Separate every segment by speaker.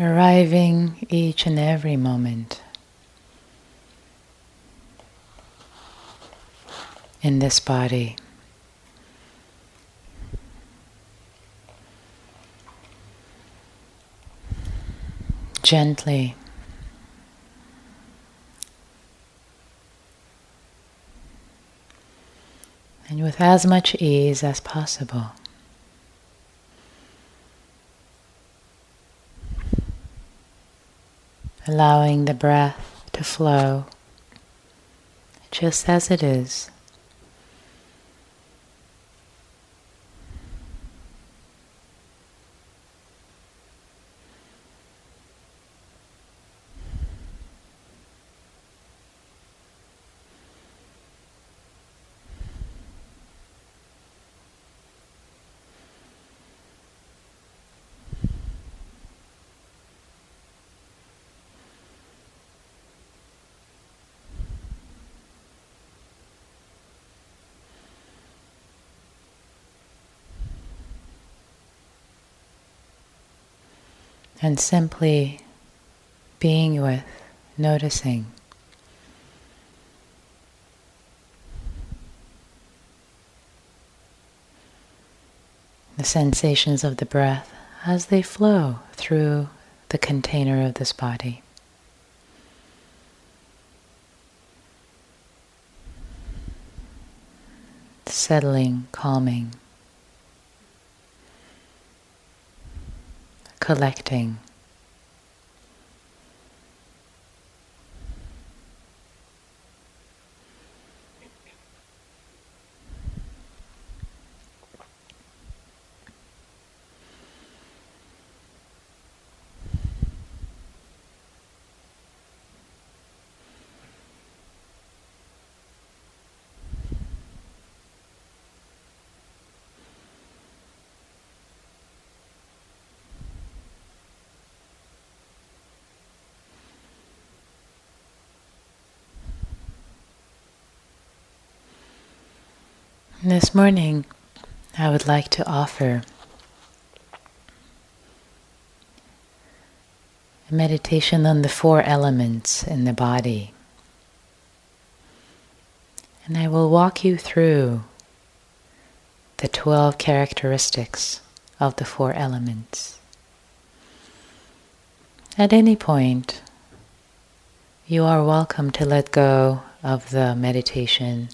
Speaker 1: arriving each and every moment in this body. Gently. And with as much ease as possible. Allowing the breath to flow just as it is. And simply being with, noticing. The sensations of the breath as they flow through the container of this body. Settling, calming. Collecting. This morning, I would like to offer a meditation on the four elements in the body. And I will walk you through the 12 characteristics of the four elements. At any point, you are welcome to let go of the meditation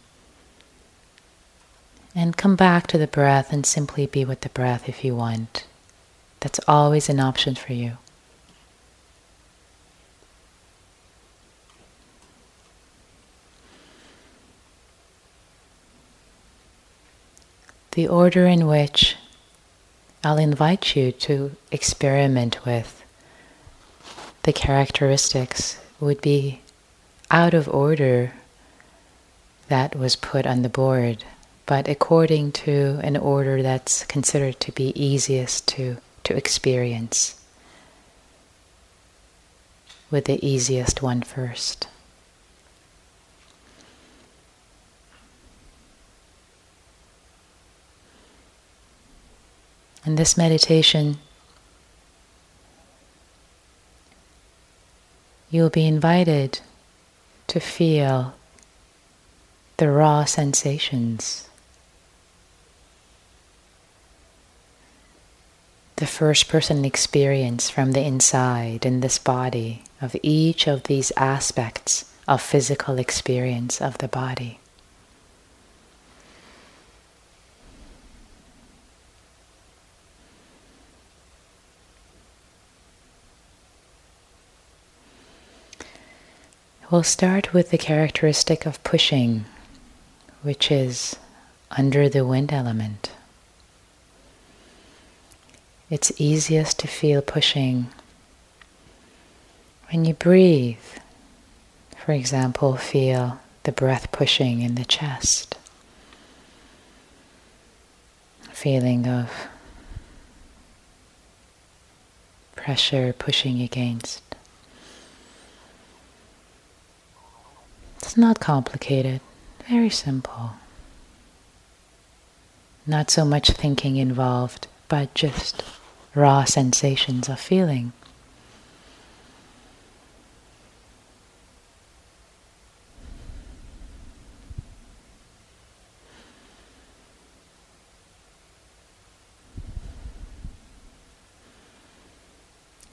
Speaker 1: and come back to the breath and simply be with the breath if you want. That's always an option for you. The order in which I'll invite you to experiment with the characteristics would be out of order that was put on the board but according to an order that's considered to be easiest to, to experience, with the easiest one first. In this meditation, you'll be invited to feel the raw sensations the first person experience from the inside in this body of each of these aspects of physical experience of the body. We'll start with the characteristic of pushing, which is under the wind element. It's easiest to feel pushing when you breathe. For example, feel the breath pushing in the chest. Feeling of pressure pushing against. It's not complicated, very simple. Not so much thinking involved, but just raw sensations of feeling.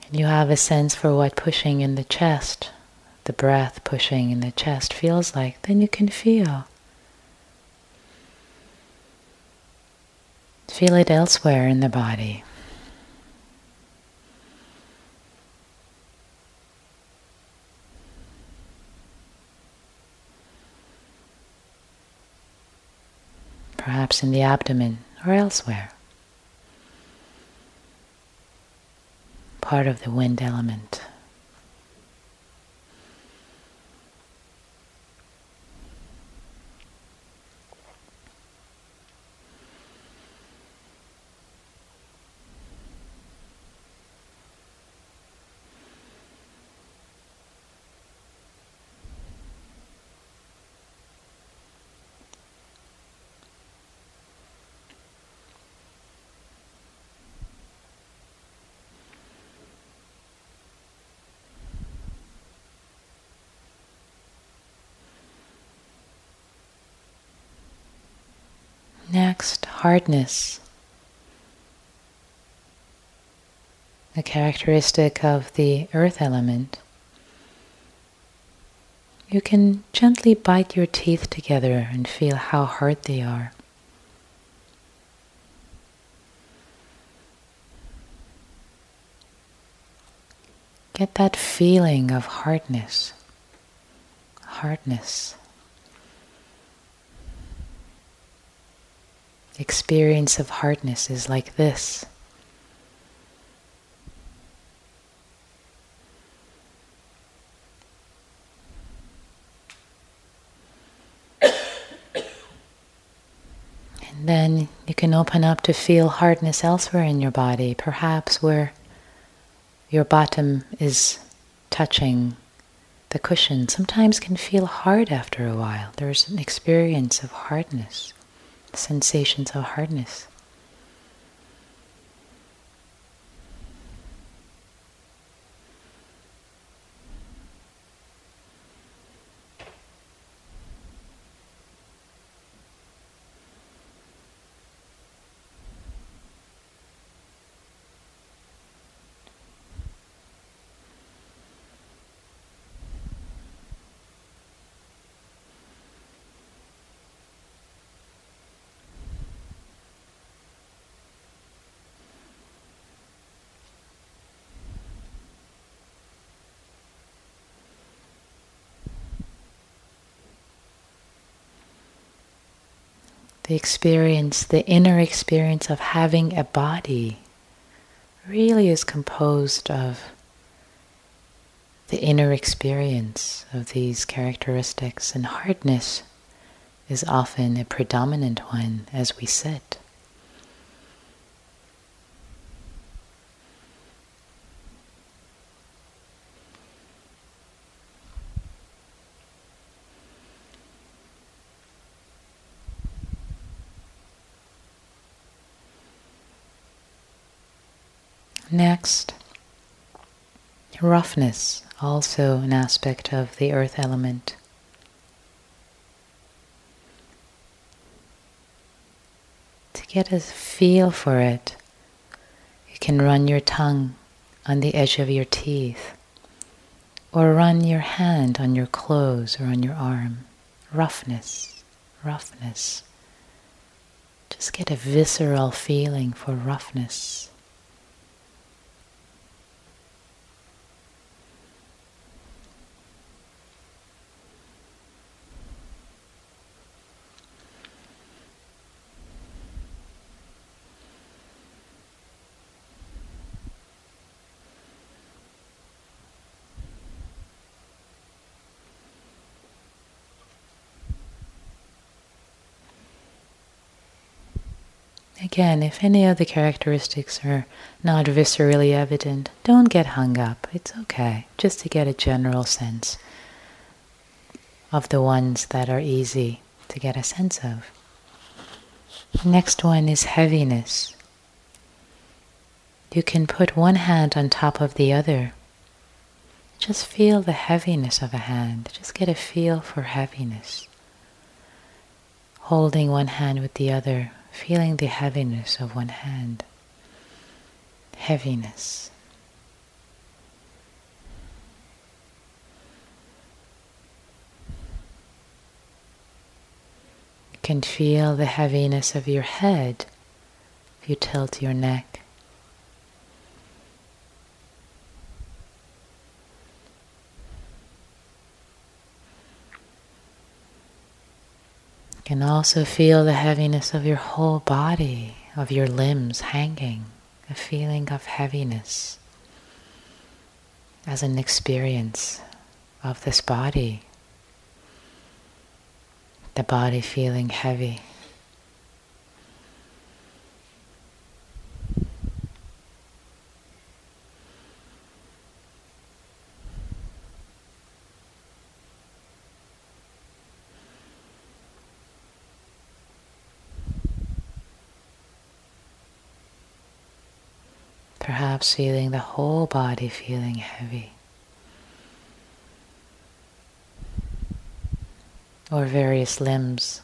Speaker 1: And you have a sense for what pushing in the chest, the breath pushing in the chest feels like, then you can feel Feel it elsewhere in the body. perhaps in the abdomen or elsewhere. Part of the wind element. Next, hardness. A characteristic of the earth element. You can gently bite your teeth together and feel how hard they are. Get that feeling of hardness. Hardness. Experience of hardness is like this. And then you can open up to feel hardness elsewhere in your body, perhaps where your bottom is touching the cushion. Sometimes can feel hard after a while. There's an experience of hardness sensations of hardness. The experience, the inner experience of having a body, really is composed of the inner experience of these characteristics, and hardness is often a predominant one as we sit. Next, roughness, also an aspect of the earth element. To get a feel for it, you can run your tongue on the edge of your teeth or run your hand on your clothes or on your arm. Roughness, roughness. Just get a visceral feeling for roughness. Again, if any of the characteristics are not viscerally evident, don't get hung up. It's okay, just to get a general sense of the ones that are easy to get a sense of. Next one is heaviness. You can put one hand on top of the other. Just feel the heaviness of a hand. Just get a feel for heaviness. Holding one hand with the other, feeling the heaviness of one hand. Heaviness. You can feel the heaviness of your head if you tilt your neck. You can also feel the heaviness of your whole body, of your limbs hanging, a feeling of heaviness as an experience of this body, the body feeling heavy. Perhaps feeling the whole body feeling heavy. or various limbs.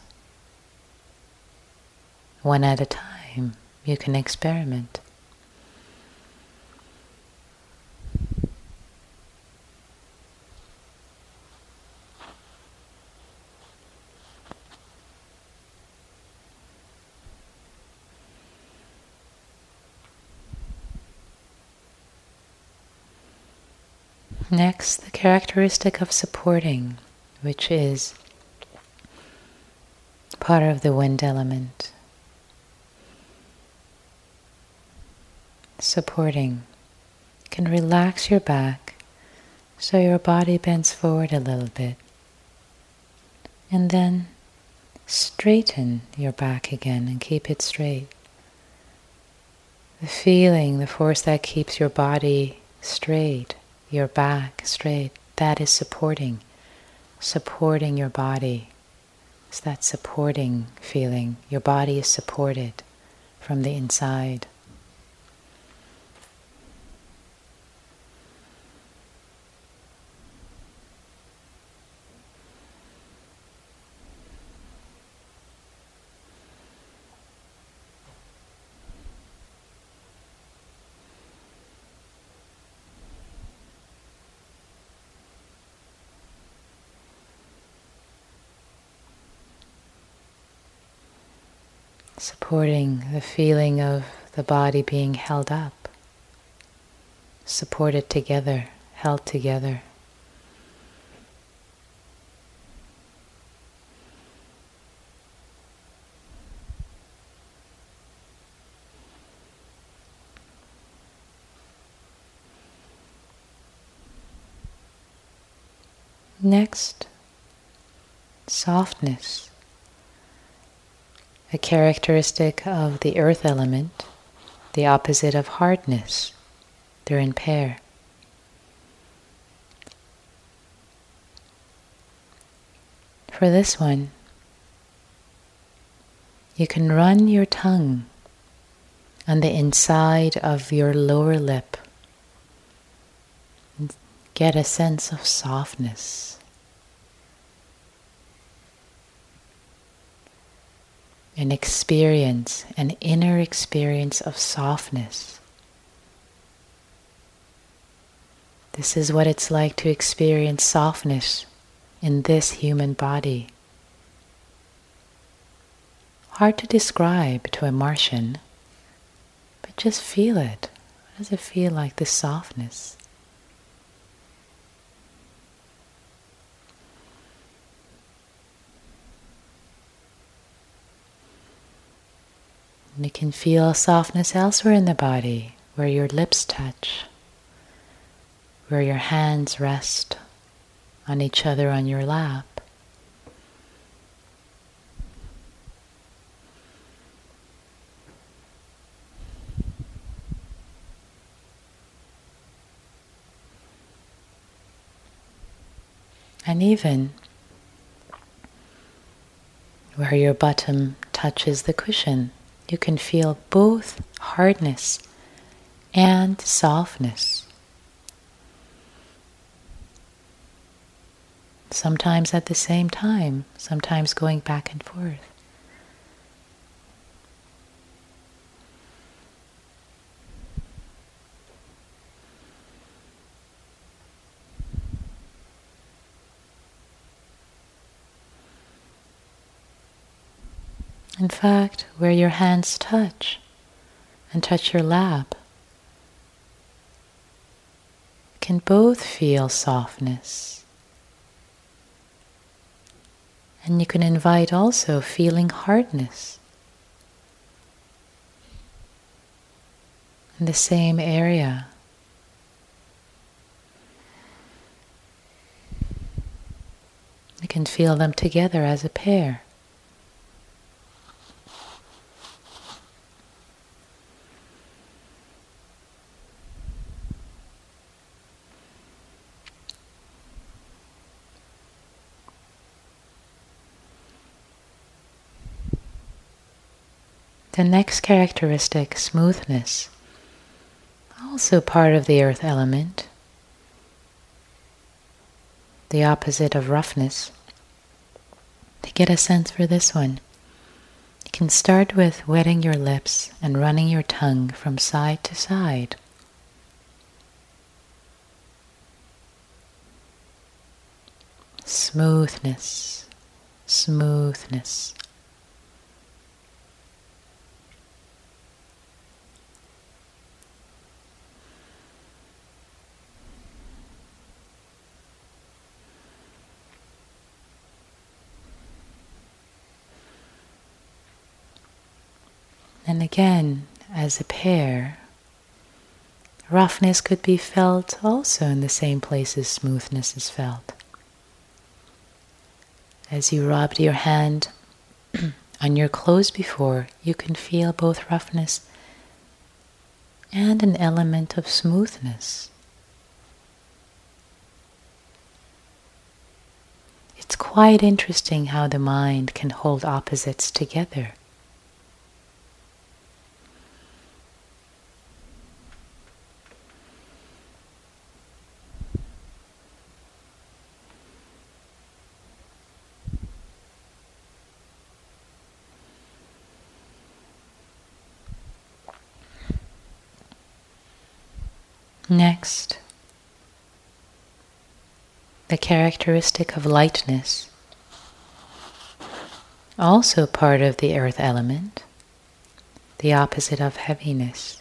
Speaker 1: One at a time, you can experiment. Next, the characteristic of supporting, which is part of the wind element. Supporting can relax your back so your body bends forward a little bit. And then straighten your back again and keep it straight. The feeling, the force that keeps your body straight, your back straight, that is supporting, supporting your body it's that supporting feeling. Your body is supported from the inside. Supporting the feeling of the body being held up, supported together, held together. Next, softness a characteristic of the earth element, the opposite of hardness. They're in pair. For this one, you can run your tongue on the inside of your lower lip and get a sense of softness. An experience, an inner experience of softness. This is what it's like to experience softness in this human body. Hard to describe to a Martian, but just feel it. What does it feel like, this softness? And you can feel softness elsewhere in the body, where your lips touch, where your hands rest on each other on your lap. And even where your bottom touches the cushion you can feel both hardness and softness. Sometimes at the same time, sometimes going back and forth. In fact, where your hands touch and touch your lap can both feel softness. And you can invite also feeling hardness in the same area. You can feel them together as a pair. The next characteristic, smoothness, also part of the earth element, the opposite of roughness. To get a sense for this one, you can start with wetting your lips and running your tongue from side to side. Smoothness, smoothness. And again, as a pair, roughness could be felt also in the same places smoothness is felt. As you rubbed your hand on your clothes before, you can feel both roughness and an element of smoothness. It's quite interesting how the mind can hold opposites together. Next, the characteristic of lightness, also part of the earth element, the opposite of heaviness.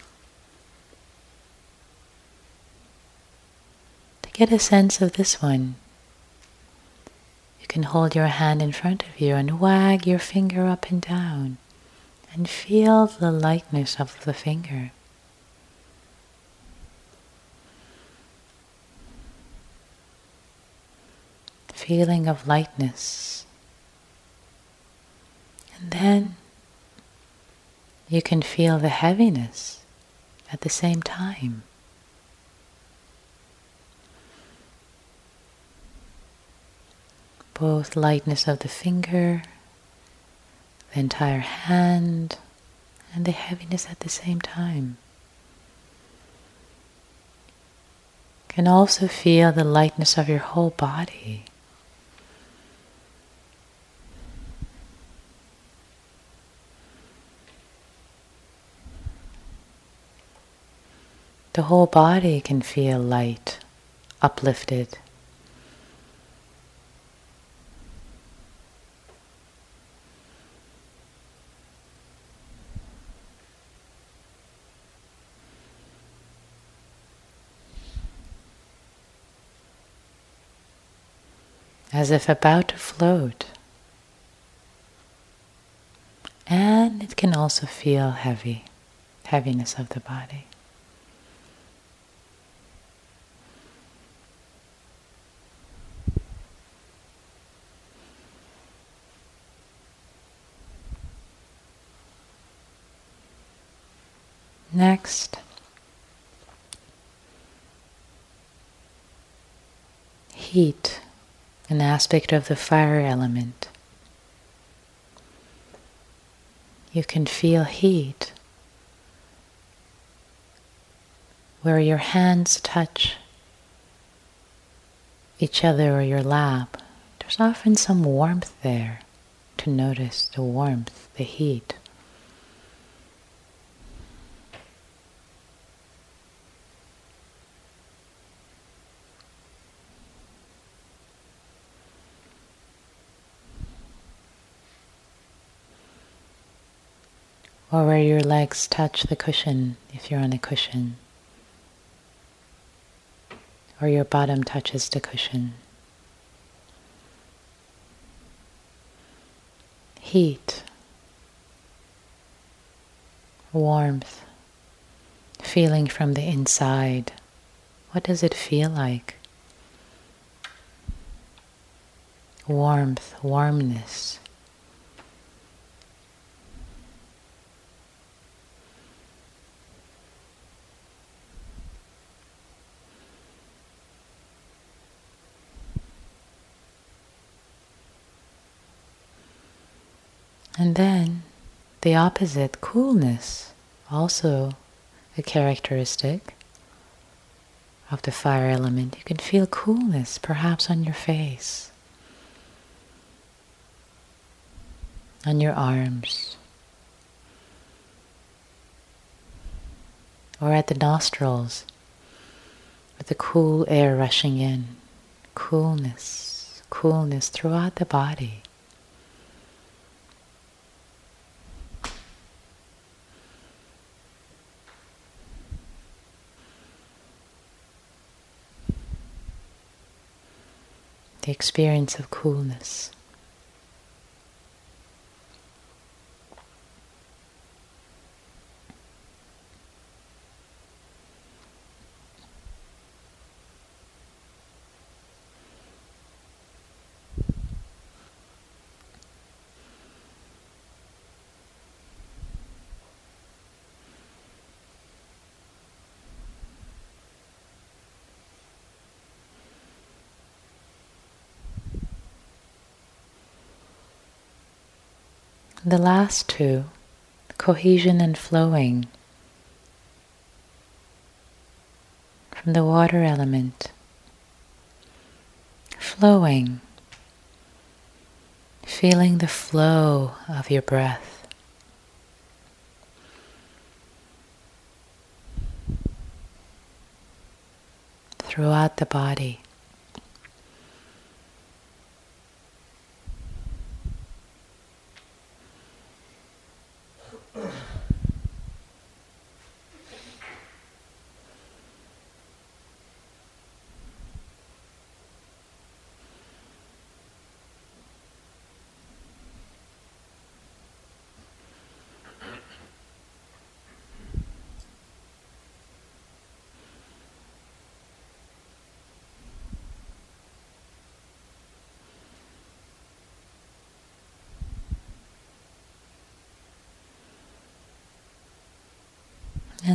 Speaker 1: To get a sense of this one, you can hold your hand in front of you and wag your finger up and down and feel the lightness of the finger. Feeling of lightness. And then you can feel the heaviness at the same time. Both lightness of the finger, the entire hand, and the heaviness at the same time. Can also feel the lightness of your whole body. The whole body can feel light, uplifted. As if about to float. And it can also feel heavy, heaviness of the body. Next, heat, an aspect of the fire element. You can feel heat where your hands touch each other or your lap. There's often some warmth there to notice the warmth, the heat. Or where your legs touch the cushion if you're on a cushion, or your bottom touches the cushion. Heat, warmth, feeling from the inside. What does it feel like? Warmth, warmness. And then the opposite, coolness, also a characteristic of the fire element. You can feel coolness perhaps on your face, on your arms, or at the nostrils with the cool air rushing in. Coolness, coolness throughout the body. The experience of coolness. The last two, cohesion and flowing, from the water element, flowing, feeling the flow of your breath. Throughout the body.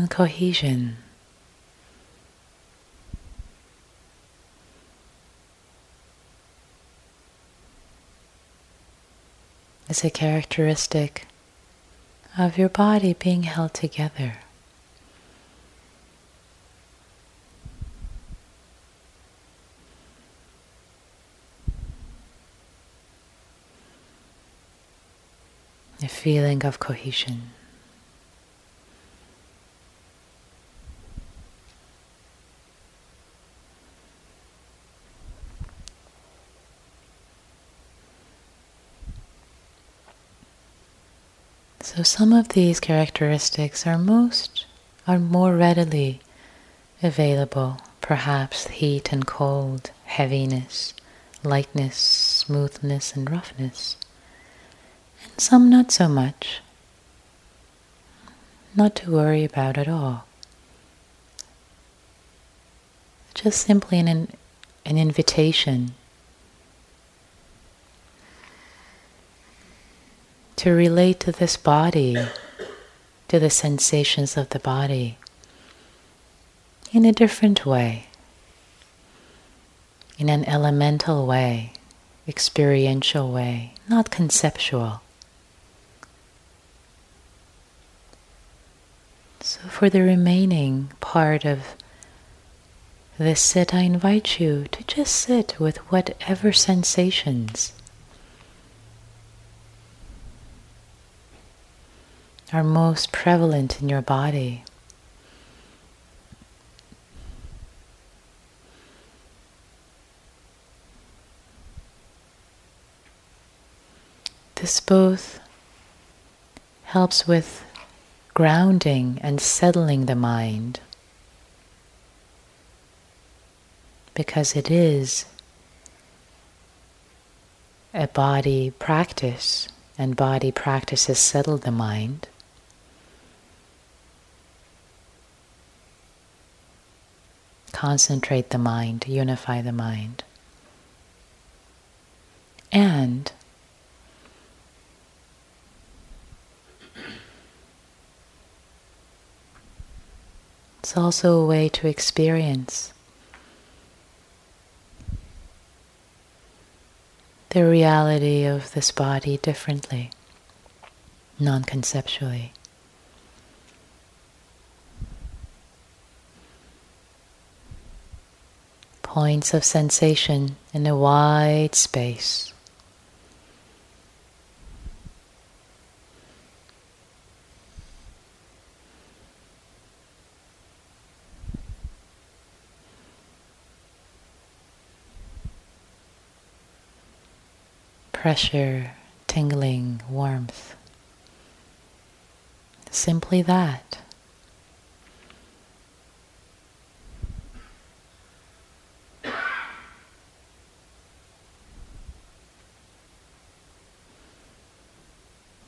Speaker 1: And cohesion. is a characteristic of your body being held together. A feeling of cohesion. So some of these characteristics are most are more readily available, perhaps heat and cold, heaviness, lightness, smoothness and roughness. And some not so much. Not to worry about at all. Just simply an, an invitation to relate to this body, to the sensations of the body in a different way, in an elemental way, experiential way, not conceptual. So, for the remaining part of this sit, I invite you to just sit with whatever sensations are most prevalent in your body. This both helps with grounding and settling the mind because it is a body practice and body practices settle the mind. Concentrate the mind, unify the mind. And it's also a way to experience the reality of this body differently, non conceptually. Points of sensation in a wide space. pressure, tingling, warmth. Simply that.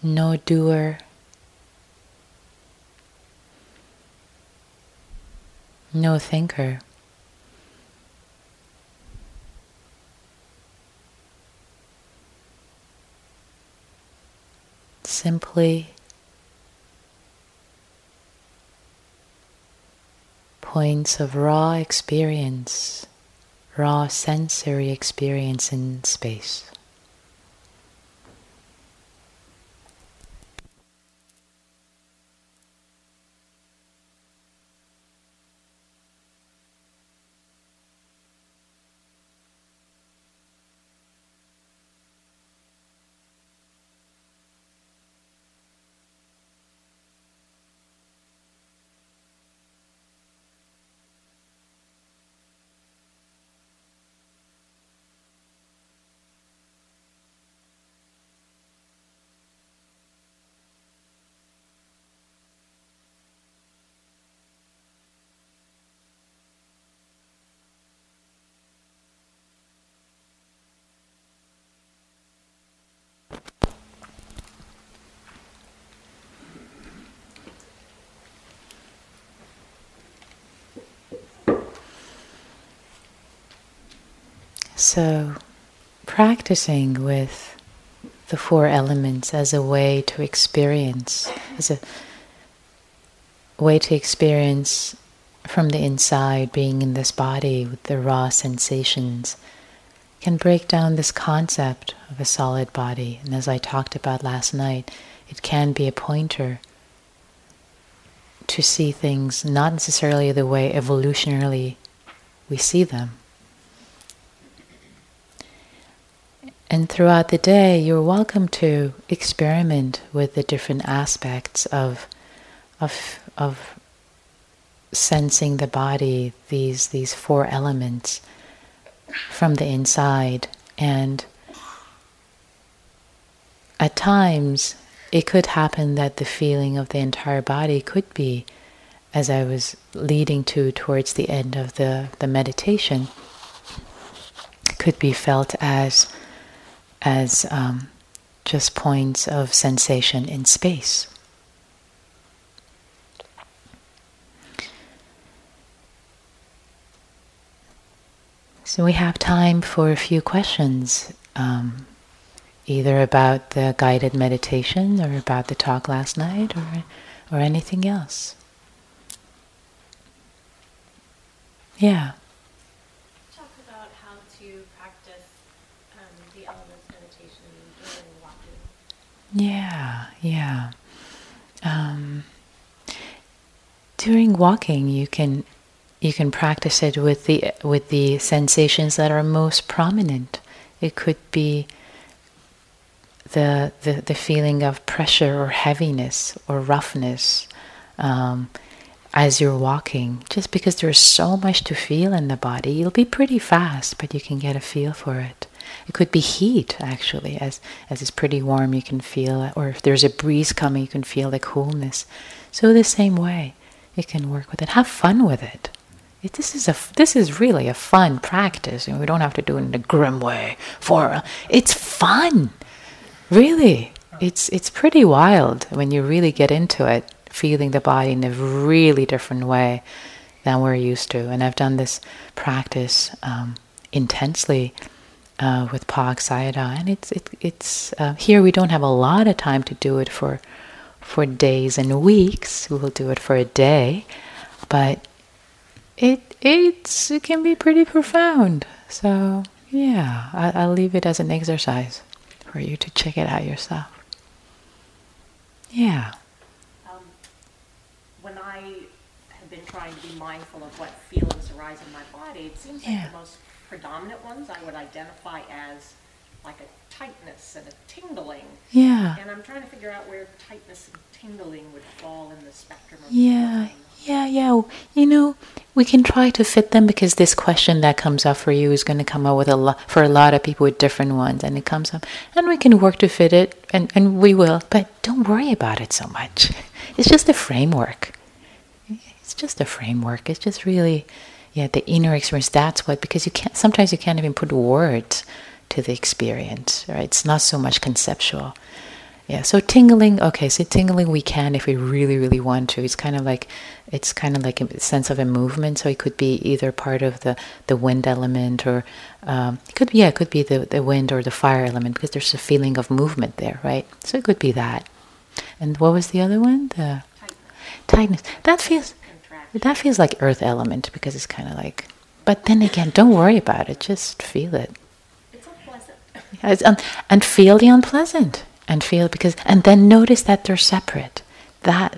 Speaker 1: No doer, no thinker. simply points of raw experience, raw sensory experience in space. So, practicing with the four elements as a way to experience, as a way to experience from the inside, being in this body with the raw sensations, can break down this concept of a solid body. And as I talked about last night, it can be a pointer to see things not necessarily the way evolutionarily we see them And throughout the day, you're welcome to experiment with the different aspects of, of, of sensing the body, these, these four elements from the inside. And at times, it could happen that the feeling of the entire body could be, as I was leading to towards the end of the, the meditation, could be felt as as um, just points of sensation in space. So we have time for a few questions, um, either about the guided meditation or about the talk last night or, or anything else. Yeah. Yeah, yeah. Um, during walking, you can you can practice it with the with the sensations that are most prominent. It could be the the, the feeling of pressure or heaviness or roughness um, as you're walking. Just because there's so much to feel in the body, you'll be pretty fast, but you can get a feel for it. It could be heat, actually, as, as it's pretty warm, you can feel. Or if there's a breeze coming, you can feel the coolness. So the same way, you can work with it. Have fun with it. it this is a this is really a fun practice, and we don't have to do it in a grim way. For it's fun, really. It's it's pretty wild when you really get into it, feeling the body in a really different way than we're used to. And I've done this practice um, intensely uh, with Pa-Auk and it's it, it's uh, here we don't have a lot of time to do it for for days and weeks. We'll do it for a day, but it it's it can be pretty profound. So yeah, I, I'll leave it as an exercise for you to check it out yourself. Yeah.
Speaker 2: Um, when I have been trying to be mindful of what feelings arise in my body, it seems
Speaker 1: Yeah.
Speaker 2: like the most predominant ones I would identify as like a tightness and a tingling.
Speaker 1: Yeah.
Speaker 2: And I'm trying to figure out where tightness and tingling would fall in the spectrum of
Speaker 1: Yeah, yeah, yeah. You know, we can try to fit them because this question that comes up for you is going to come up with a lot for a lot of people with different ones, and it comes up, and we can work to fit it, and and we will. But don't worry about it so much. It's just a framework. It's just a framework. It's just really, yeah, the inner experience. That's what because you can't. Sometimes you can't even put words to the experience. Right? It's not so much conceptual. Yeah, so tingling, okay, so tingling we can if we really, really want to. It's kind of like it's kind of like a sense of a movement. So it could be either part of the, the wind element or um, it could be yeah, it could be the, the wind or the fire element because there's a feeling of movement there, right? So it could be that. And what was the other one? The
Speaker 2: Tightness,
Speaker 1: tightness. That feels. That feels like earth element because it's kind of like but then again, don't worry about it. Just feel it.
Speaker 2: It's unpleasant.
Speaker 1: Yeah, it's un- and feel the unpleasant and feel because and then notice that they're separate that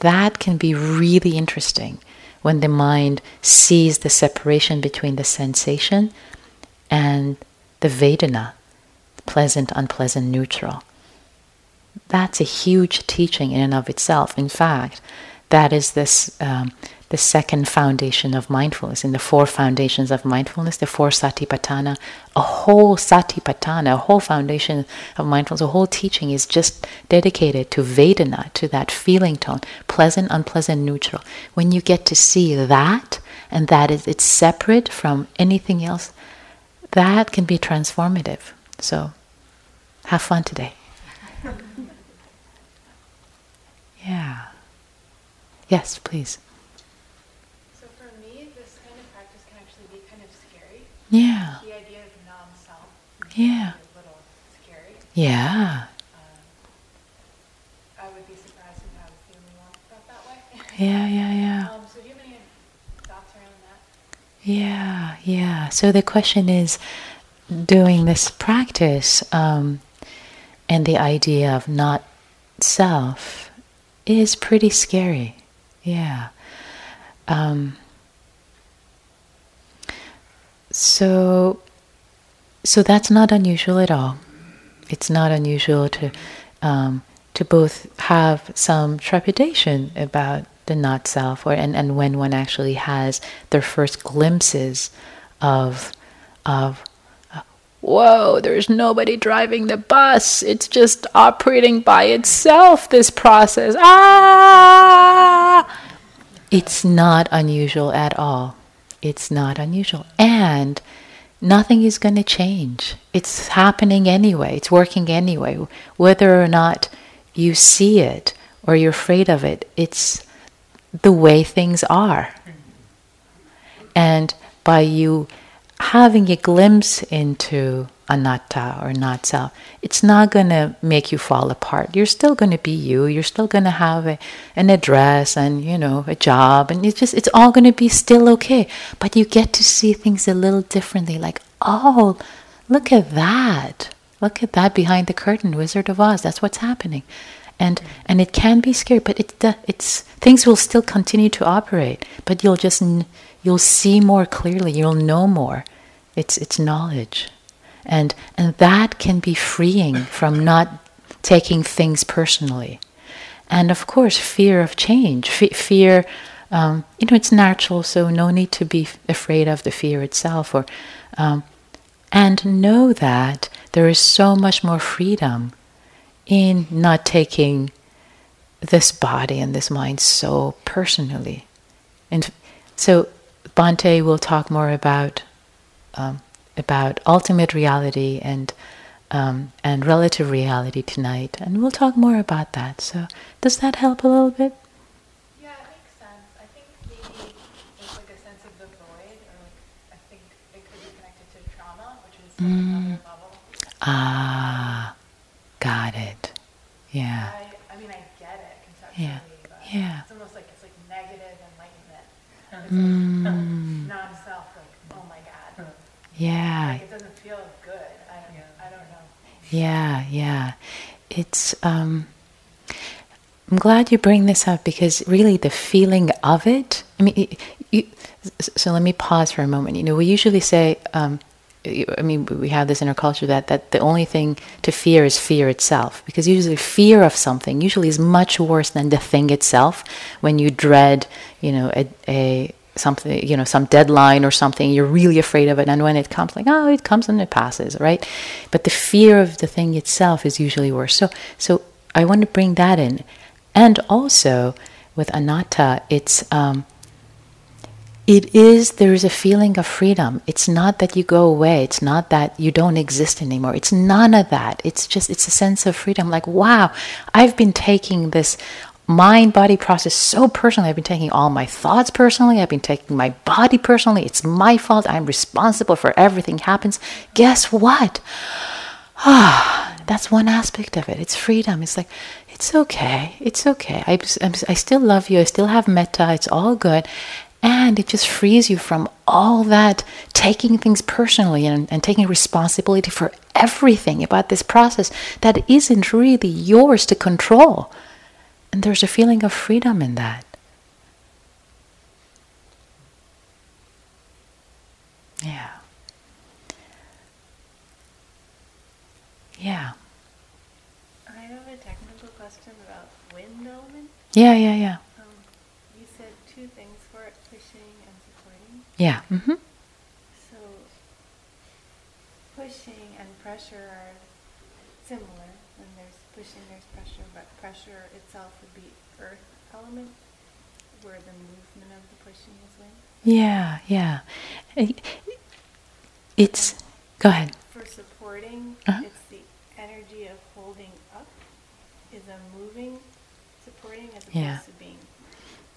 Speaker 1: that can be really interesting when the mind sees the separation between the sensation and the vedana pleasant unpleasant neutral that's a huge teaching in and of itself in fact that is this um, the second foundation of mindfulness. In the four foundations of mindfulness the four satipatthana a whole satipatthana a whole foundation of mindfulness a whole teaching is just dedicated to vedana to that feeling tone pleasant unpleasant neutral. When you get to see that and that is it's separate from anything else that can be transformative. So have fun today. Yeah yes please
Speaker 3: So for me, this kind of practice can actually be kind of scary.
Speaker 1: yeah
Speaker 3: The idea of non-self
Speaker 1: yeah
Speaker 3: a little scary.
Speaker 1: yeah
Speaker 3: Um, I would be surprised if I was the only one felt that way.
Speaker 1: yeah yeah yeah
Speaker 3: Um, so do you have any thoughts around that?
Speaker 1: Yeah, yeah. So the question is doing this practice um, and the idea of not self is pretty scary. Yeah. Um, so, so that's not unusual at all. It's not unusual to um, to both have some trepidation about the not self, or and, and when one actually has their first glimpses of of whoa, there's nobody driving the bus. It's just operating by itself. This process, ah, it's not unusual at all. It's not unusual, and nothing is going to change. It's happening anyway. It's working anyway. Whether or not you see it or you're afraid of it, it's the way things are. And by you having a glimpse into anatta or not self, it's not going to make you fall apart. You're still going to be you. You're still going to have a, an address and, you know, a job. And it's just, it's all going to be still okay. But you get to see things a little differently. Like, oh, look at that. Look at that behind the curtain, Wizard of Oz. That's what's happening. And, and it can be scary, but it, it's, things will still continue to operate. But you'll just, you'll see more clearly. You'll know more. It's, it's knowledge and and that can be freeing from not taking things personally and of course fear of change fe- fear um, you know it's natural so no need to be afraid of the fear itself or um, and know that there is so much more freedom in not taking this body and this mind so personally. And so Bhante will talk more about um, about ultimate reality and um, and relative reality tonight, and we'll talk more about that. So, does that help a little bit?
Speaker 3: Yeah, it makes sense. I think maybe there's like a sense of the void, or like I think it could be connected to trauma, which is like
Speaker 1: Mm.
Speaker 3: another level.
Speaker 1: Ah, got it. Yeah,
Speaker 3: I, I mean, I get it conceptually,
Speaker 1: Yeah.
Speaker 3: but
Speaker 1: Yeah.
Speaker 3: it's almost like it's like negative enlightenment. It's
Speaker 1: Mm.
Speaker 3: like non-self, like oh my god,
Speaker 1: yeah,
Speaker 3: like it doesn't feel good. I, I don't know.
Speaker 1: yeah, yeah. It's. Um, I'm glad you bring this up because really the feeling of it. I mean, you, so let me pause for a moment. You know, we usually say. Um, I mean, we have this in our culture that, that the only thing to fear is fear itself. Because usually, fear of something usually is much worse than the thing itself. When you dread, you know, a, a something, you know, some deadline or something, you're really afraid of it. And when it comes, like, oh, it comes and it passes, right? But the fear of the thing itself is usually worse. So, so I want to bring that in, and also with anatta, it's. Um, it is there is a feeling of freedom it's not that you go away it's not that you don't exist anymore it's none of that it's just it's a sense of freedom like wow i've been taking this mind body process so personally. I've been taking all my thoughts personally. I've been taking my body personally. It's my fault. I'm responsible for everything happens. Guess what? Ah that's one aspect of it. It's freedom. It's like it's okay. It's okay. I, I'm, I still love you. I still have metta. It's all good. And it just frees you from all that taking things personally and, and taking responsibility for everything about this process that isn't really yours to control and there's a feeling of freedom in that yeah yeah
Speaker 4: I have a technical question about wind element.
Speaker 1: yeah yeah yeah
Speaker 4: Um, you said two things for it, pushing and supporting.
Speaker 1: yeah Mm-hmm.
Speaker 4: So pushing and pressure are similar. When there's pushing, there's but pressure itself would be earth element, where the movement of the pushing is wind.
Speaker 1: yeah yeah it's go ahead
Speaker 4: For supporting,
Speaker 1: Uh-huh.
Speaker 4: it's the energy of holding up is a moving supporting as opposed
Speaker 1: Yeah.
Speaker 4: to being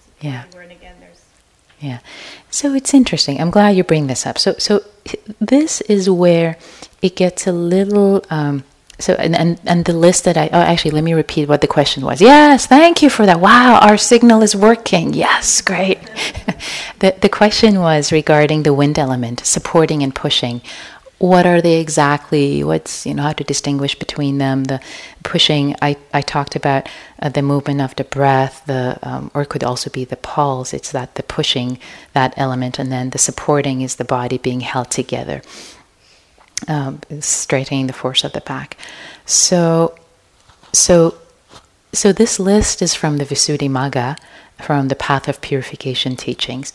Speaker 4: supporting.
Speaker 1: Yeah.
Speaker 4: Where and again, there's
Speaker 1: Yeah. So it's interesting. I'm glad you bring this up. So so this is where it gets a little um so and, and and the list that I oh actually let me repeat what the question was. Yes, thank you for that. Wow, our signal is working. Yes, great. the the question was regarding the wind element, supporting and pushing. What are they exactly? What's you know how to distinguish between them? The pushing I, I talked about uh, the movement of the breath, the um, or it could also be the pulse. It's that the pushing that element, and then the supporting is the body being held together, um, straightening the force of the back. So, so, so this list is from the Visuddhimagga, from the Path of Purification teachings,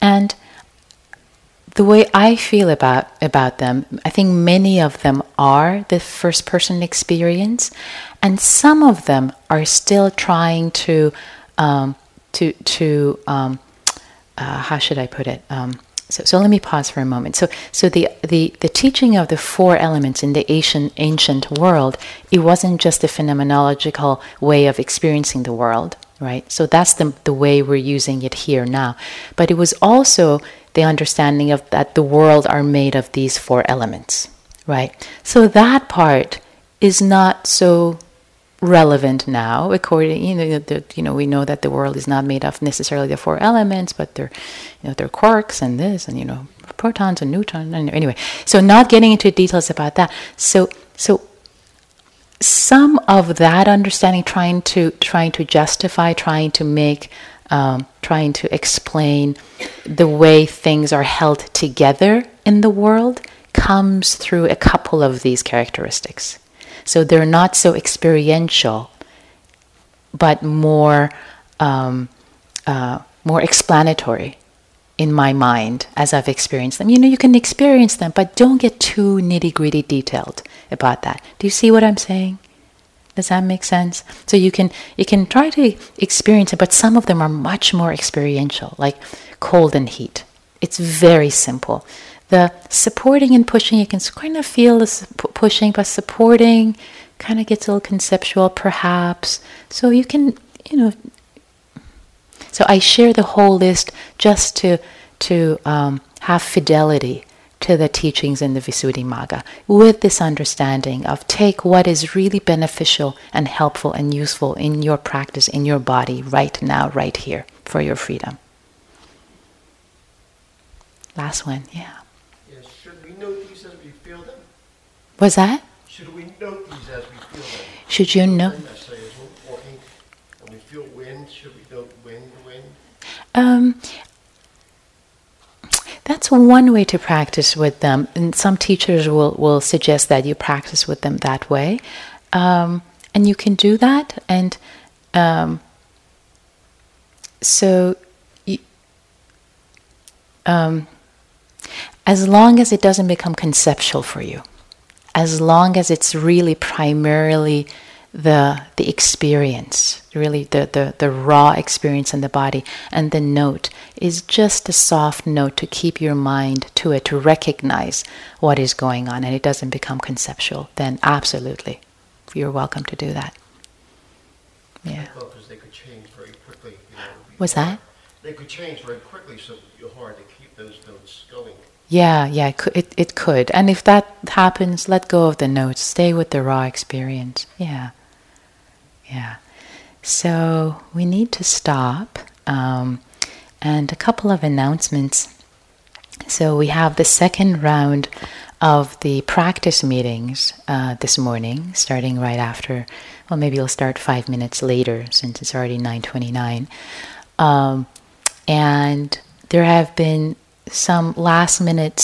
Speaker 1: and the way I feel about about them, I think many of them are the first person experience, and some of them are still trying to um, to to um, uh, how should I put it? Um, so, so let me pause for a moment. So, so the, the, the teaching of the four elements in the ancient ancient world, it wasn't just a phenomenological way of experiencing the world, right? So that's the the way we're using it here now. But it was also the understanding of that the world are made of these four elements, right? So that part is not so relevant now according you know the, you know we know that the world is not made of necessarily the four elements but they're you know they're quarks and this and you know protons and neutrons and anyway. So not getting into details about that. So so some of that understanding trying to trying to justify trying to make um, trying to explain the way things are held together in the world comes through a couple of these characteristics so they're not so experiential, but more um, uh, more explanatory in my mind as I've experienced them. You know, you can experience them, but don't get too nitty gritty detailed about that. Do you see what I'm saying? Does that make sense? So you can you can try to experience it, but some of them are much more experiential, like cold and heat. It's very simple. The supporting and pushing, you can kind of feel the pushing, but supporting kind of gets a little conceptual, perhaps. So you can, you know. So I share the whole list just to to um, have fidelity to the teachings in the Visuddhimagga with this understanding of take what is really beneficial and helpful and useful in your practice, in your body, right now, right here, for your freedom. Last one, yeah.
Speaker 5: Yes, should we note these as we feel them?
Speaker 1: Was that?
Speaker 5: Should we note these as we feel them?
Speaker 1: Should you know?
Speaker 5: I say, as we're walking, and we feel wind, should we note wind, wind?
Speaker 1: Um, that's one way to practice with them. And some teachers will, will suggest that you practice with them that way. Um, and you can do that. And um, so, you, um, as long as it doesn't become conceptual for you, as long as it's really primarily the the experience, really the, the, the raw experience in the body, and the note is just a soft note to keep your mind to it, to recognize what is going on, and it doesn't become conceptual, then absolutely, you're welcome to do that. Yeah.
Speaker 5: Because they could change very quickly. You know,
Speaker 1: What's that?
Speaker 5: They could change very quickly, so you're hard to keep those notes going.
Speaker 1: Yeah, yeah, it could, it, could. And if that happens, let go of the notes. Stay with the raw experience. Yeah. Yeah. So we need to stop. Um, and a couple of announcements. So we have the second round of the practice meetings uh, this morning, starting right after. Well, maybe we'll start five minutes later since it's already 9:29. Um, and there have been some last minute